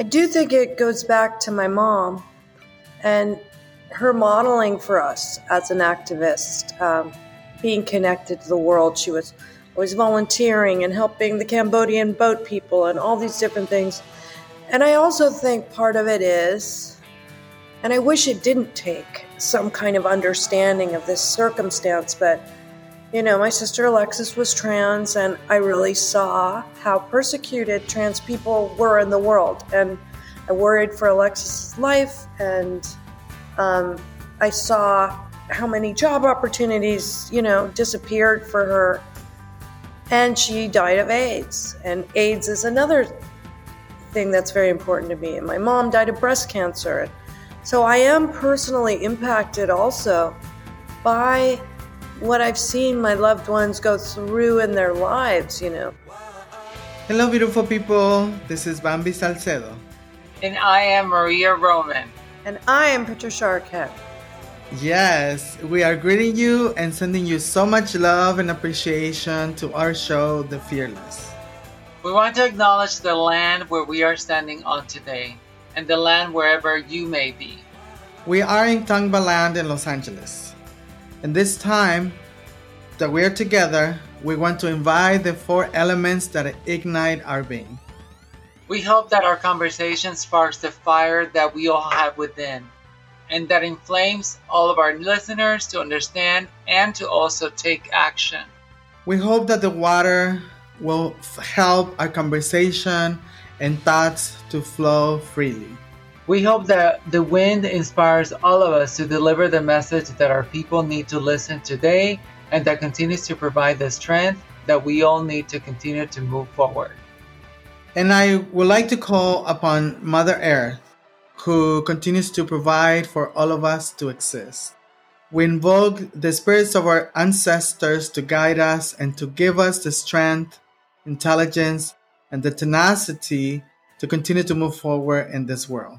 I do think it goes back to my mom and her modeling for us as an activist, um, being connected to the world. She was always volunteering and helping the Cambodian boat people and all these different things. And I also think part of it is, and I wish it didn't take some kind of understanding of this circumstance, but you know, my sister Alexis was trans, and I really saw how persecuted trans people were in the world. And I worried for Alexis's life, and um, I saw how many job opportunities, you know, disappeared for her. And she died of AIDS. And AIDS is another thing that's very important to me. And my mom died of breast cancer. So I am personally impacted also by what I've seen my loved ones go through in their lives, you know. Hello, beautiful people. This is Bamby Salcedo. And I am Maria Roman. And I am Patricia Arquette. Yes, we are greeting you and sending you so much love and appreciation to our show, The Fearless. We want to acknowledge the land where we are standing on today and the land wherever you may be. We are in Tongva Land in Los Angeles. And this time that we're together, we want to invite the four elements that ignite our being. We hope that our conversation sparks the fire that we all have within and that inflames all of our listeners to understand and to also take action. We hope that the water will help our conversation and thoughts to flow freely. We hope that the wind inspires all of us to deliver the message that our people need to listen today and that continues to provide the strength that we all need to continue to move forward. And I would like to call upon Mother Earth, who continues to provide for all of us to exist. We invoke the spirits of our ancestors to guide us and to give us the strength, intelligence, and the tenacity to continue to move forward in this world.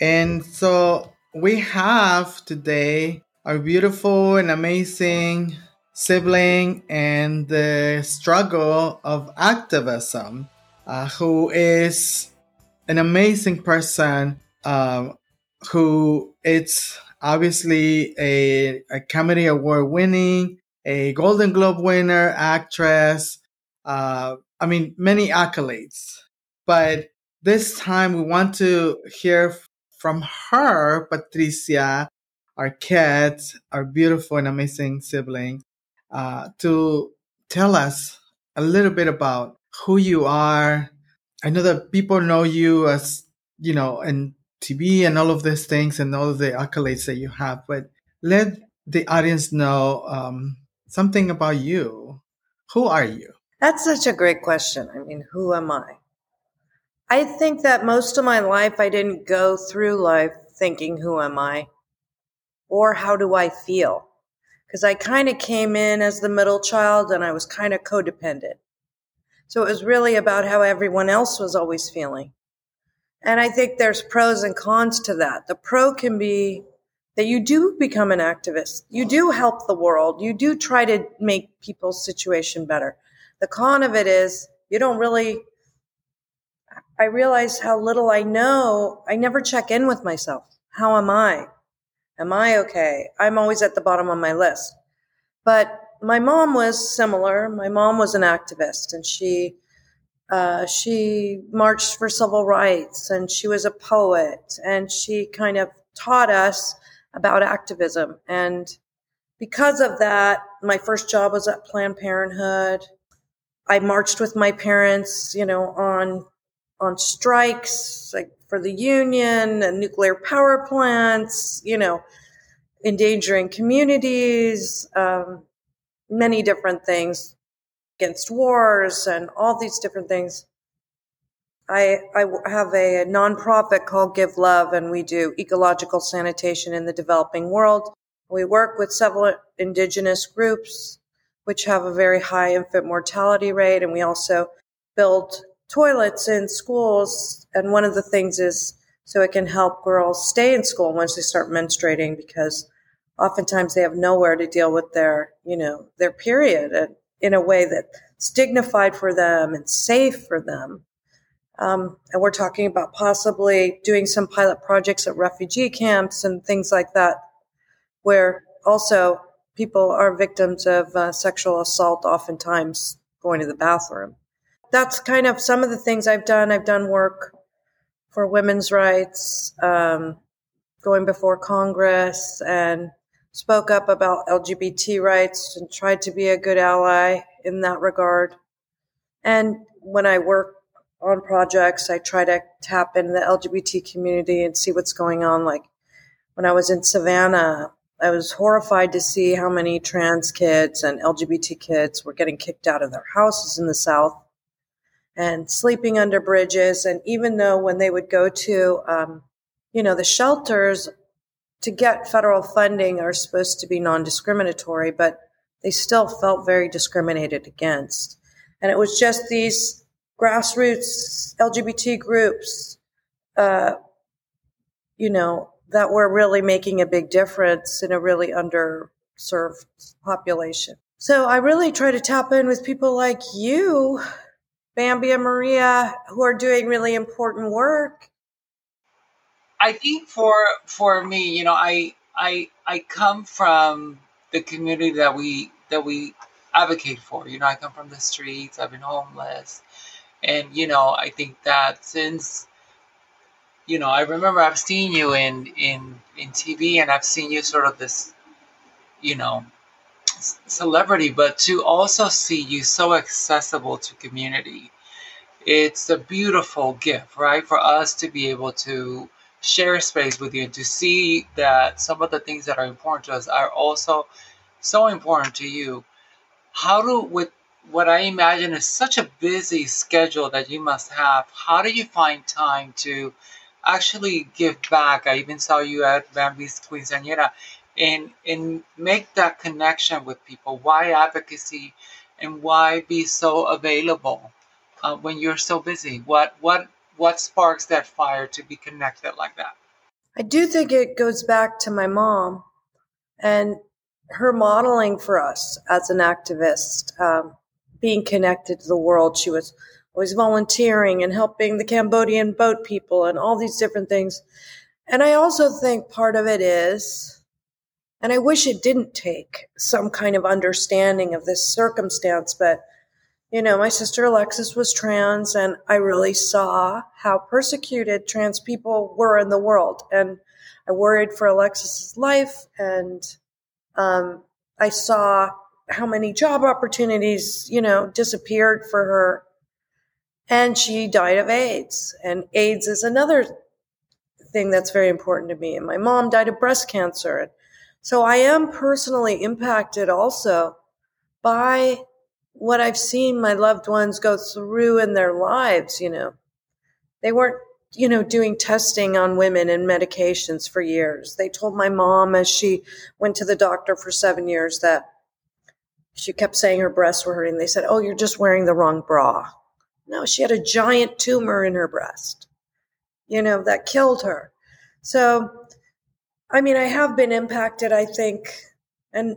And so we have today our beautiful and amazing sibling and the struggle of activism, uh, who is an amazing person um, who it's obviously a Academy Award winning, a Golden Globe winner, actress. Uh, I mean, many accolades. But this time we want to hear from her, Patricia, Arquette, our beautiful and amazing sibling, uh, to tell us a little bit about who you are. I know that people know you as, you know, in TV and all of these things and all of the accolades that you have, but let the audience know um, something about you. Who are you? That's such a great question. I mean, who am I? I think that most of my life I didn't go through life thinking, who am I? Or how do I feel? Because I kind of came in as the middle child and I was kind of codependent. So it was really about how everyone else was always feeling. And I think there's pros and cons to that. The pro can be that you do become an activist. You do help the world. You do try to make people's situation better. The con of it is you don't really I realize how little I know. I never check in with myself. How am I? Am I okay? I'm always at the bottom of my list. But my mom was similar. My mom was an activist and she, uh, she marched for civil rights and she was a poet and she kind of taught us about activism. And because of that, my first job was at Planned Parenthood. I marched with my parents, you know, on on strikes like for the union and nuclear power plants, you know, endangering communities, um, many different things against wars and all these different things. I, I have a nonprofit called GiveLove, and we do ecological sanitation in the developing world. We work with several indigenous groups, which have a very high infant mortality rate, and we also build toilets in schools. And one of the things is so it can help girls stay in school once they start menstruating because oftentimes they have nowhere to deal with their, you know, their period in a way that's dignified for them and safe for them. Um, and we're talking about possibly doing some pilot projects at refugee camps and things like that, where also people are victims of uh, sexual assault, oftentimes going to the bathroom. That's kind of some of the things I've done. I've done work for women's rights, um, going before Congress, and spoke up about LGBT rights and tried to be a good ally in that regard. And when I work on projects, I try to tap into the LGBT community and see what's going on. Like when I was in Savannah, I was horrified to see how many trans kids and LGBT kids were getting kicked out of their houses in the South and sleeping under bridges. And even though when they would go to, um, you know, the shelters to get federal funding are supposed to be non discriminatory, but they still felt very discriminated against. And it was just these grassroots LGBT groups, uh, you know, that were really making a big difference in a really underserved population. So I really try to tap in with people like you, Bamby and Maria, who are doing really important work. I think for for me, you know, I I I come from the community that we that we advocate for. You know, I come from the streets. I've been homeless, and you know, I think that since you know, I remember I've seen you in in in TV, and I've seen you sort of this, you know, celebrity, but to also see you so accessible to community, it's a beautiful gift, right? For us to be able to share space with you and to see that some of the things that are important to us are also so important to you. How do with what I imagine is such a busy schedule that you must have, how do you find time to actually give back. I even saw you at Bamby's Quinceañera and and make that connection with people. Why advocacy, and why be so available uh, when you're so busy? What what what sparks that fire to be connected like that? I do think it goes back to my mom and her modeling for us as an activist, um, being connected to the world. She was always volunteering and helping the Cambodian boat people and all these different things. And I also think part of it is, and I wish it didn't take some kind of understanding of this circumstance, but you know, my sister Alexis was trans and I really saw how persecuted trans people were in the world. And I worried for Alexis's life and, um, I saw how many job opportunities, you know, disappeared for her and she died of AIDS. And AIDS is another thing that's very important to me. And my mom died of breast cancer. So I am personally impacted also by what I've seen my loved ones go through in their lives, you know. They weren't, you know, doing testing on women and medications for years. They told my mom as she went to the doctor for seven years that she kept saying her breasts were hurting. They said, Oh, you're just wearing the wrong bra. No, she had a giant tumor in her breast, you know, that killed her. So, I mean, I have been impacted, I think. And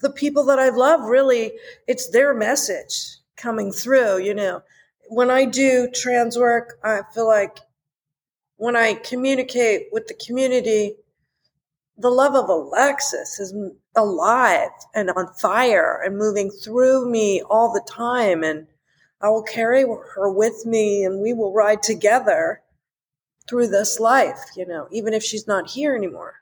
the people that I love, really, it's their message coming through, you know. When I do trans work, I feel like when I communicate with the community, the love of Alexis is alive and on fire and moving through me all the time. And I will carry her with me and we will ride together through this life, you know, even if she's not here anymore.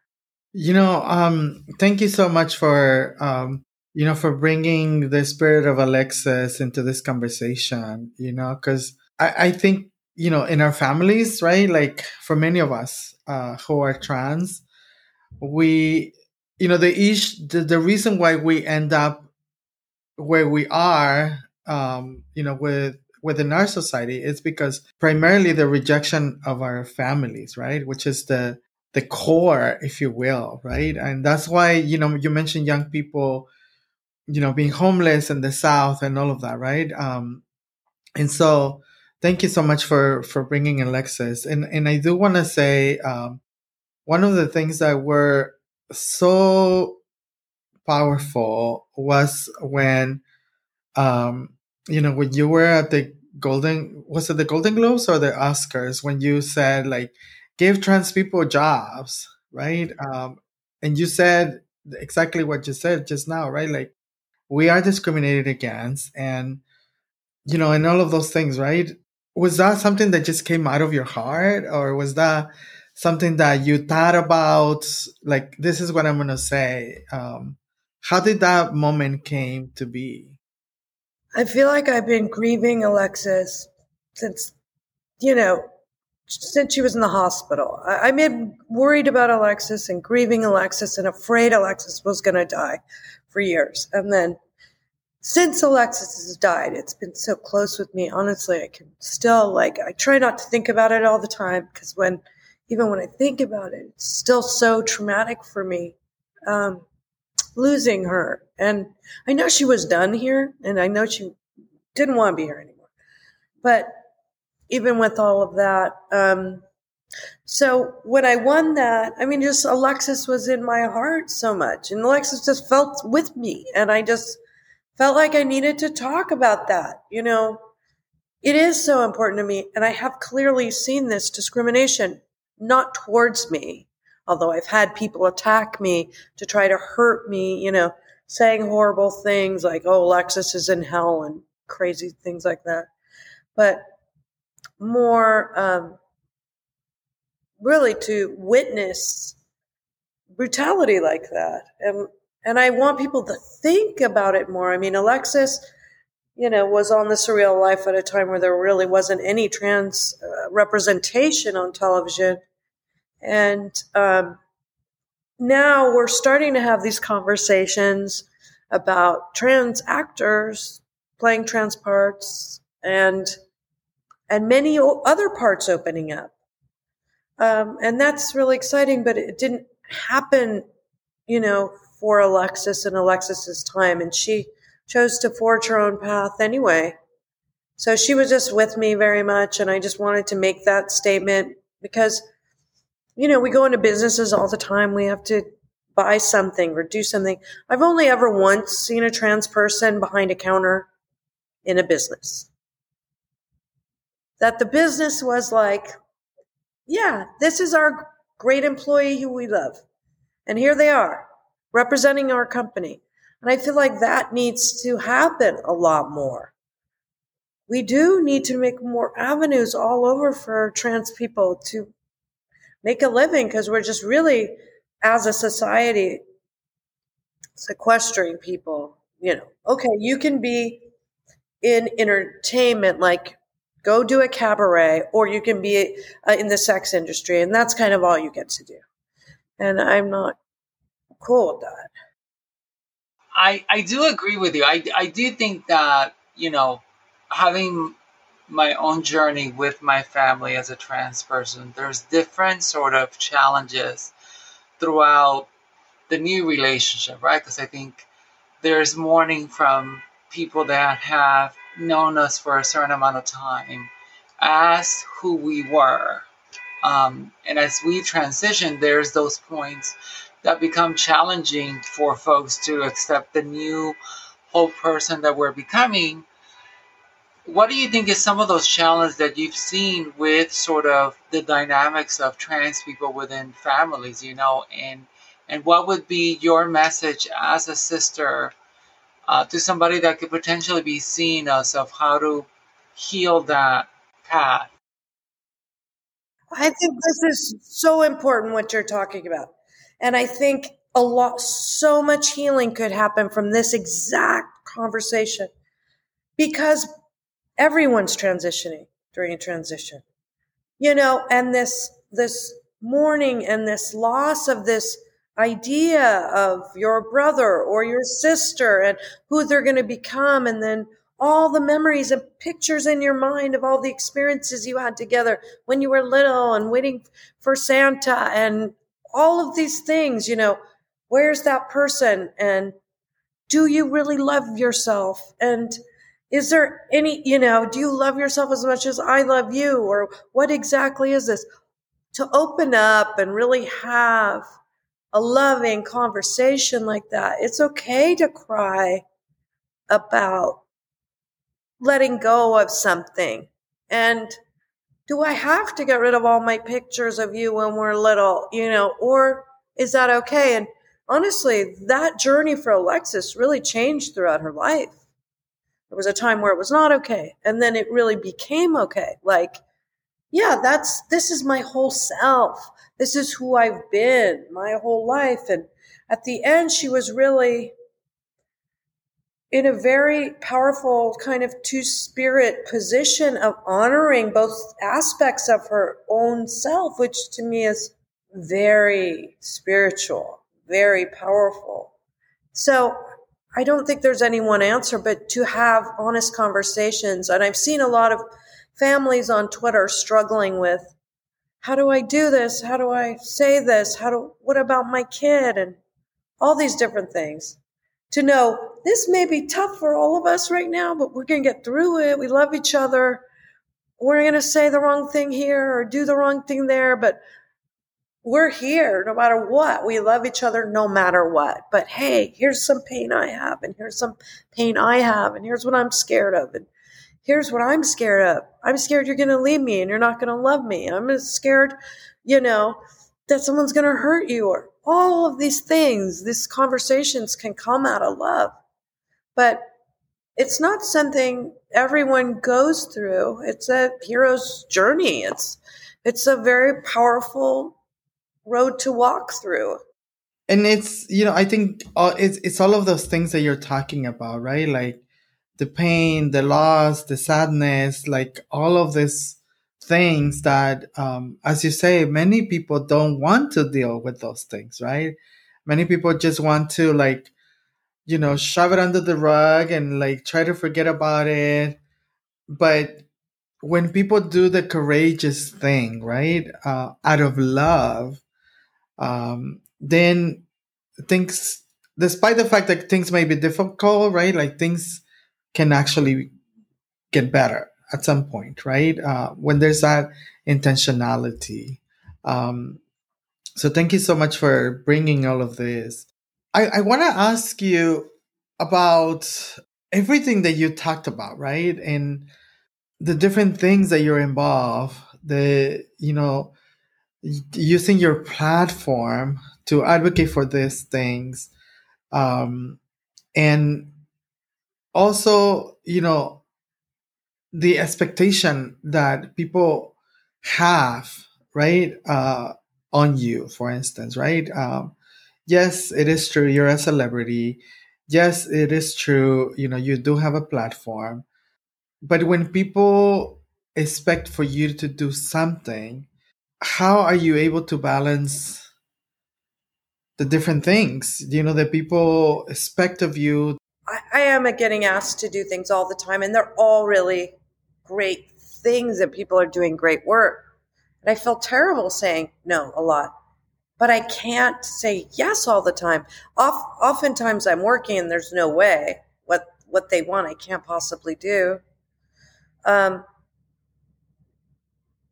You know, um, thank you so much for, um, you know, for bringing the spirit of Alexis into this conversation, you know, because I, I think, you know, in our families, right? Like for many of us uh, who are trans, we, you know, the, ish, the, the reason why we end up where we are um, you know, with within our society is because primarily the rejection of our families, right? Which is the the core, if you will, right? And that's why, you know, you mentioned young people, you know, being homeless in the South and all of that, right? Um, and so thank you so much for, for bringing Alexis. And, and I do want to say, um, one of the things that were so powerful was when um, you know, when you were at the Golden was it the Golden Globes or the Oscars when you said like give trans people jobs, right? Um, and you said exactly what you said just now, right? Like we are discriminated against, and you know, and all of those things, right? Was that something that just came out of your heart, or was that something that you thought about? Like this is what I'm gonna say. Um, how did that moment came to be? I feel like I've been grieving Alexis since, you know, since she was in the hospital. I, I've been worried about Alexis and grieving Alexis and afraid Alexis was going to die for years. And then since Alexis has died, it's been so close with me. Honestly, I can still like, I try not to think about it all the time because when, even when I think about it, it's still so traumatic for me. Um, losing her. And I know she was done here and I know she didn't want to be here anymore. But even with all of that, um, so when I won that, I mean, just Alexis was in my heart so much and Alexis just felt with me and I just felt like I needed to talk about that. You know, it is so important to me. And I have clearly seen this discrimination, not towards me, although I've had people attack me to try to hurt me, you know, saying horrible things like, oh, Alexis is in hell and crazy things like that. But more um, really to witness brutality like that. And, and I want people to think about it more. I mean, Alexis, you know, was on the surreal life at a time where there really wasn't any trans uh, representation on television. And um, now we're starting to have these conversations about trans actors playing trans parts and and many other parts opening up. Um, and that's really exciting, but it didn't happen, you know, for Alexis and Alexis's time. And she chose to forge her own path anyway. So she was just with me very much. And I just wanted to make that statement because you know, we go into businesses all the time. We have to buy something or do something. I've only ever once seen a trans person behind a counter in a business. That the business was like, yeah, this is our great employee who we love. And here they are representing our company. And I feel like that needs to happen a lot more. We do need to make more avenues all over for trans people to make a living because we're just really, as a society, sequestering people. You know, okay, you can be in entertainment, like go do a cabaret, or you can be uh, in the sex industry, and that's kind of all you get to do. And I'm not cool with that. I, I do agree with you. I, I do think that, you know, having my own journey with my family as a trans person, there's different sort of challenges throughout the new relationship, right? Because I think there's mourning from people that have known us for a certain amount of time as who we were. Um, and as we transition, there's those points that become challenging for folks to accept the new whole person that we're becoming what do you think is some of those challenges that you've seen with sort of the dynamics of trans people within families you know and and what would be your message as a sister uh, to somebody that could potentially be seeing us of how to heal that path? I think this is so important what you're talking about. And i think a lot so much healing could happen from this exact conversation. Because everyone's transitioning during a transition you know and this this mourning and this loss of this idea of your brother or your sister and who they're going to become and then all the memories and pictures in your mind of all the experiences you had together when you were little and waiting for Santa and all of these things, you know, where's that person? And do you really love yourself? And is there any, you know, do you love yourself as much as I love you? Or what exactly is this? To open up and really have a loving conversation like that. It's okay to cry about letting go of something. And do I have to get rid of all my pictures of you when we're little, you know, or is that okay? And honestly, that journey for Alexis really changed throughout her life. There was a time where it was not okay, and then it really became okay. Like, yeah, that's this is my whole self. This is who I've been my whole life. And at the end, she was really in a very powerful kind of two spirit position of honoring both aspects of her own self, which to me is very spiritual, very powerful. So I don't think there's any one answer, but to have honest conversations. And I've seen a lot of families on Twitter struggling with how do I do this? How do I say this? How do, what about my kid? And all these different things to know this may be tough for all of us right now, but we're going to get through it. We love each other. We're going to say the wrong thing here or do the wrong thing there, but we're here no matter what. We love each other no matter what. But hey, here's some pain I have, and here's some pain I have, and here's what I'm scared of, and here's what I'm scared of. I'm scared you're going to leave me and you're not going to love me. I'm scared, you know, that someone's going to hurt you or all of these things, these conversations can come out of love. But it's not something everyone goes through. It's a hero's journey. It's it's a very powerful road to walk through. And it's you know I think it's it's all of those things that you're talking about, right? Like the pain, the loss, the sadness, like all of these things that, um, as you say, many people don't want to deal with those things, right? Many people just want to like, you know, shove it under the rug and like try to forget about it. But when people do the courageous thing, right, uh, out of love, um, then things, despite the fact that things may be difficult, right, like things can actually get better at some point, right? Uh, when there's that intentionality. Um, so thank you so much for bringing all of this. I, I want to ask you about everything that you talked about, right? And the different things that you're involved, the, you know, using your platform to advocate for these things. Um, and also, you know, the expectation that people have, right, uh, on you, for instance, right? Um, yes, it is true. You're a celebrity. Yes, it is true. You know, you do have a platform. But when people expect for you to do something, how are you able to balance the different things, you know, that people expect of you? I, I am getting asked to do things all the time, and they're all really great things and people are doing great work. And I feel terrible saying no a lot, but I can't say yes all the time. Oft, oftentimes I'm working and there's no way what, what they want I can't possibly do. Um,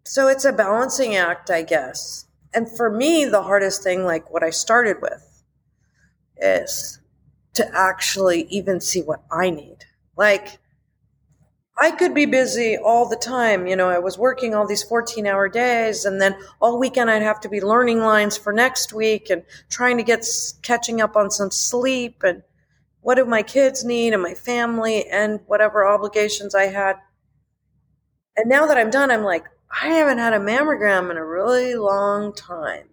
so it's a balancing act, I guess. And for me, the hardest thing, like what I started with, is to actually even see what I need. Like, I could be busy all the time. You know, I was working all these 14 hour days and then all weekend I'd have to be learning lines for next week and trying to get catching up on some sleep and what do my kids need and my family and whatever obligations I had. And now that I'm done, I'm like, I haven't had a mammogram in a really long time.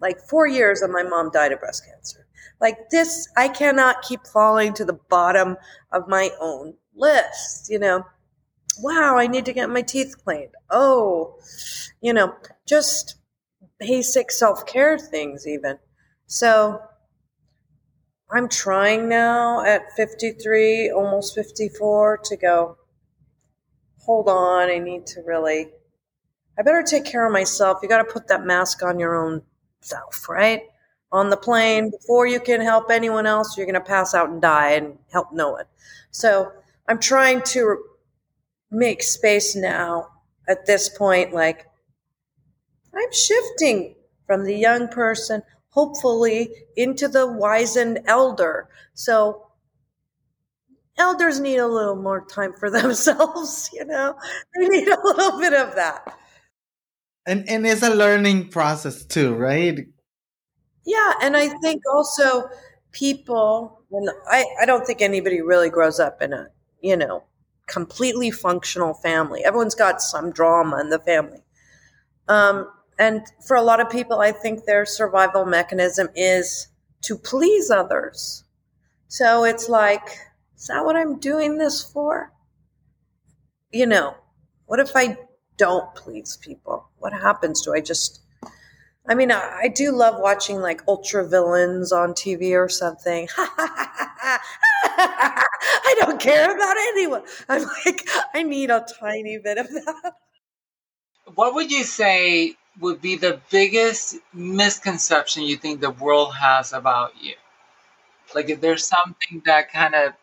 Like four years and my mom died of breast cancer. Like this, I cannot keep falling to the bottom of my own list, you know? wow, I need to get my teeth cleaned. Oh, you know, just basic self care things, even. So I'm trying now at 53, almost 54, to go, hold on, I need to really, I better take care of myself. You got to put that mask on your own self, right? On the plane, before you can help anyone else, you're going to pass out and die and help no one. So I'm trying to make space now at this point like i'm shifting from the young person hopefully into the wizened elder so elders need a little more time for themselves, you know? They need a little bit of that. And and it's a learning process too, right? Yeah, and I think also people and I, I don't think anybody really grows up in a, you know, completely functional family. Everyone's got some drama in the family. Um, and for a lot of people, I think their survival mechanism is to please others. So it's like, is that what I'm doing this for? You know, what if I don't please people? What happens? Do I just, I mean, I, I do love watching like ultra villains on TV or something. I don't care about anyone. I'm like, I need a tiny bit of that. What would you say would be the biggest misconception you think the world has about you? Like, if there's something that kind of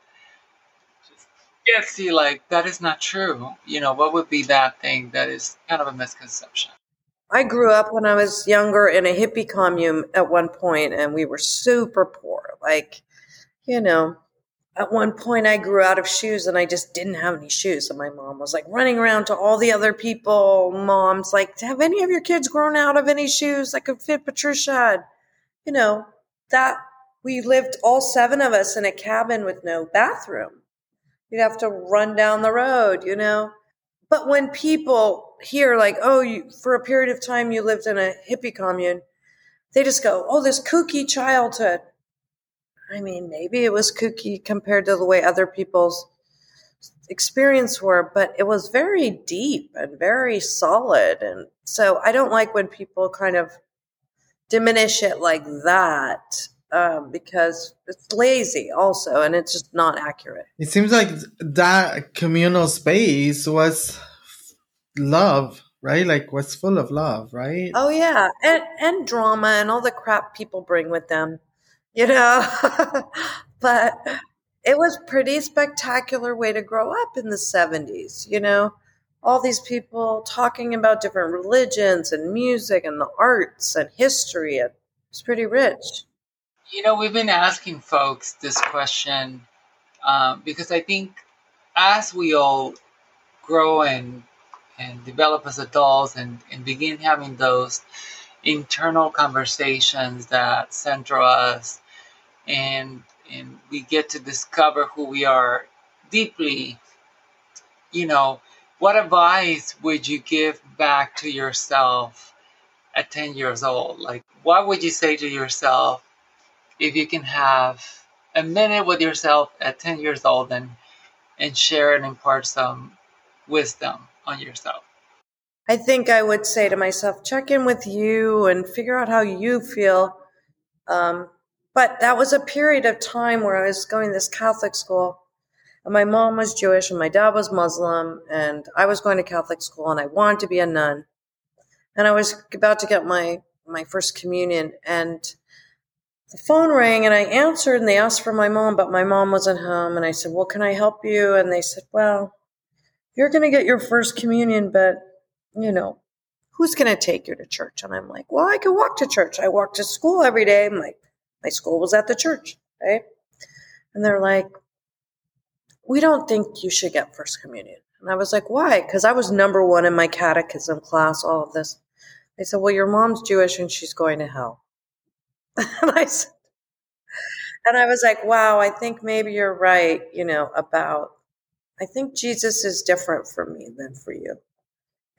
gets see, like, that is not true, you know, what would be that thing that is kind of a misconception? I grew up when I was younger in a hippie commune at one point, and we were super poor. Like, you know, at one point I grew out of shoes and I just didn't have any shoes. And my mom was like running around to all the other people, moms, like, have any of your kids grown out of any shoes that could fit Patricia? You know, that we lived all seven of us in a cabin with no bathroom. You'd have to run down the road, you know? But when people hear, like, oh, you, for a period of time you lived in a hippie commune, they just go, oh, this kooky childhood. I mean, maybe it was kooky compared to the way other people's experience were, but it was very deep and very solid. And so I don't like when people kind of diminish it like that um, because it's lazy also and it's just not accurate. It seems like that communal space was love, right? Like was full of love, right? Oh yeah, and and drama and all the crap people bring with them you know. but it was pretty spectacular way to grow up in the 70s, you know. All these people talking about different religions and music and the arts and history. It was pretty rich. You know, we've been asking folks this question um, because I think as we all grow and and develop as adults and, and begin having those internal conversations that center us and and we get to discover who we are deeply you know what advice would you give back to yourself at 10 years old? Like what would you say to yourself if you can have a minute with yourself at 10 years old and and share and impart some wisdom on yourself i think i would say to myself check in with you and figure out how you feel um, but that was a period of time where I was going to this Catholic school. And my mom was Jewish and my dad was Muslim. And I was going to Catholic school and I wanted to be a nun. And I was about to get my, my first communion. And the phone rang and I answered and they asked for my mom, but my mom wasn't home. And I said, Well, can I help you? And they said, Well, you're going to get your first communion, but you know, who's going to take you to church? And I'm like, Well, I can walk to church. I walk to school every day. I'm like, my school was at the church, right? And they're like, we don't think you should get First Communion. And I was like, why? Because I was number one in my catechism class, all of this. They said, well, your mom's Jewish and she's going to hell. and I said, and I was like, wow, I think maybe you're right, you know, about, I think Jesus is different for me than for you.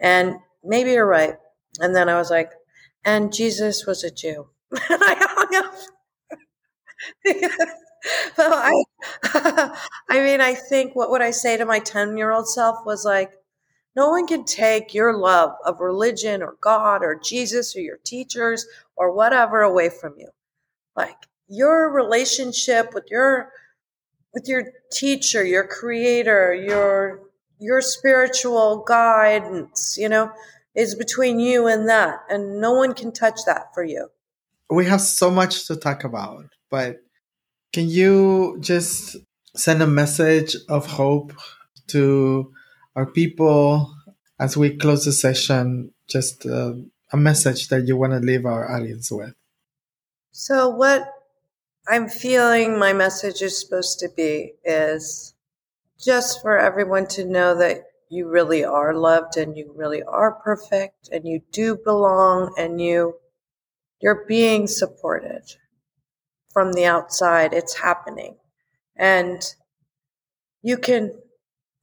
And maybe you're right. And then I was like, and Jesus was a Jew. and I hung up. well, I, I mean, I think what would I say to my 10 year old self was like, no one can take your love of religion or God or Jesus or your teachers or whatever away from you. Like your relationship with your, with your teacher, your creator, your, your spiritual guidance, you know, is between you and that. And no one can touch that for you. We have so much to talk about. But can you just send a message of hope to our people as we close the session? Just uh, a message that you want to leave our audience with. So, what I'm feeling my message is supposed to be is just for everyone to know that you really are loved and you really are perfect and you do belong and you you're being supported from the outside. It's happening. And you can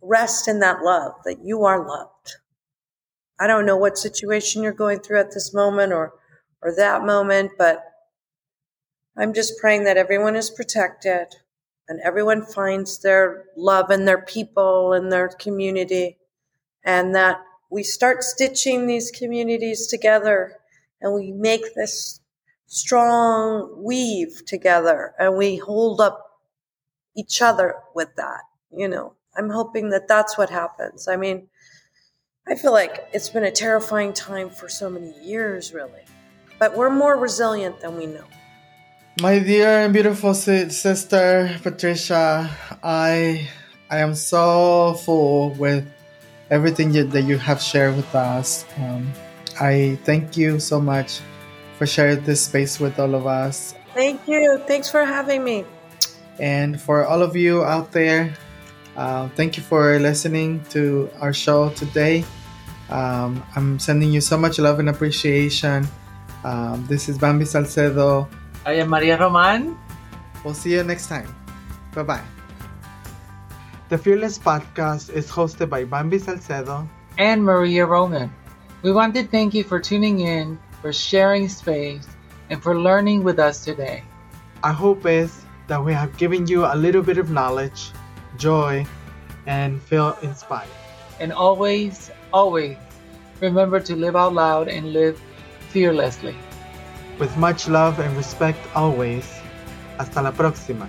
rest in that love that you are loved i don't know what situation you're going through at this moment or or that moment but i'm just praying that everyone is protected and everyone finds their love and their people and their community and that we start stitching these communities together and we make this strong weave together and we hold up each other with that you know. I'm hoping that that's what happens. I mean i feel like it's been a terrifying time for so many years really but we're more resilient than we know My dear and beautiful si- sister Patricia, I I am so full with everything you, that you have shared with us. Um, I thank you so much for sharing this space with all of us, thank you thanks for having me and for all of you out there. Uh, thank you for listening to our show today. Um, I'm sending you so much love and appreciation. Um, this is Bamby Salcedo. I am Maria Roman. We'll see you next time. Bye bye. The Fearless Podcast is hosted by Bamby Salcedo. and Maria Roman. We want to thank you for tuning in, for sharing space, and for learning with us today. Our hope is that we have given you a little bit of knowledge, joy, and feel inspired. And always, always remember to live out loud and live fearlessly. With much love and respect always. Hasta la próxima.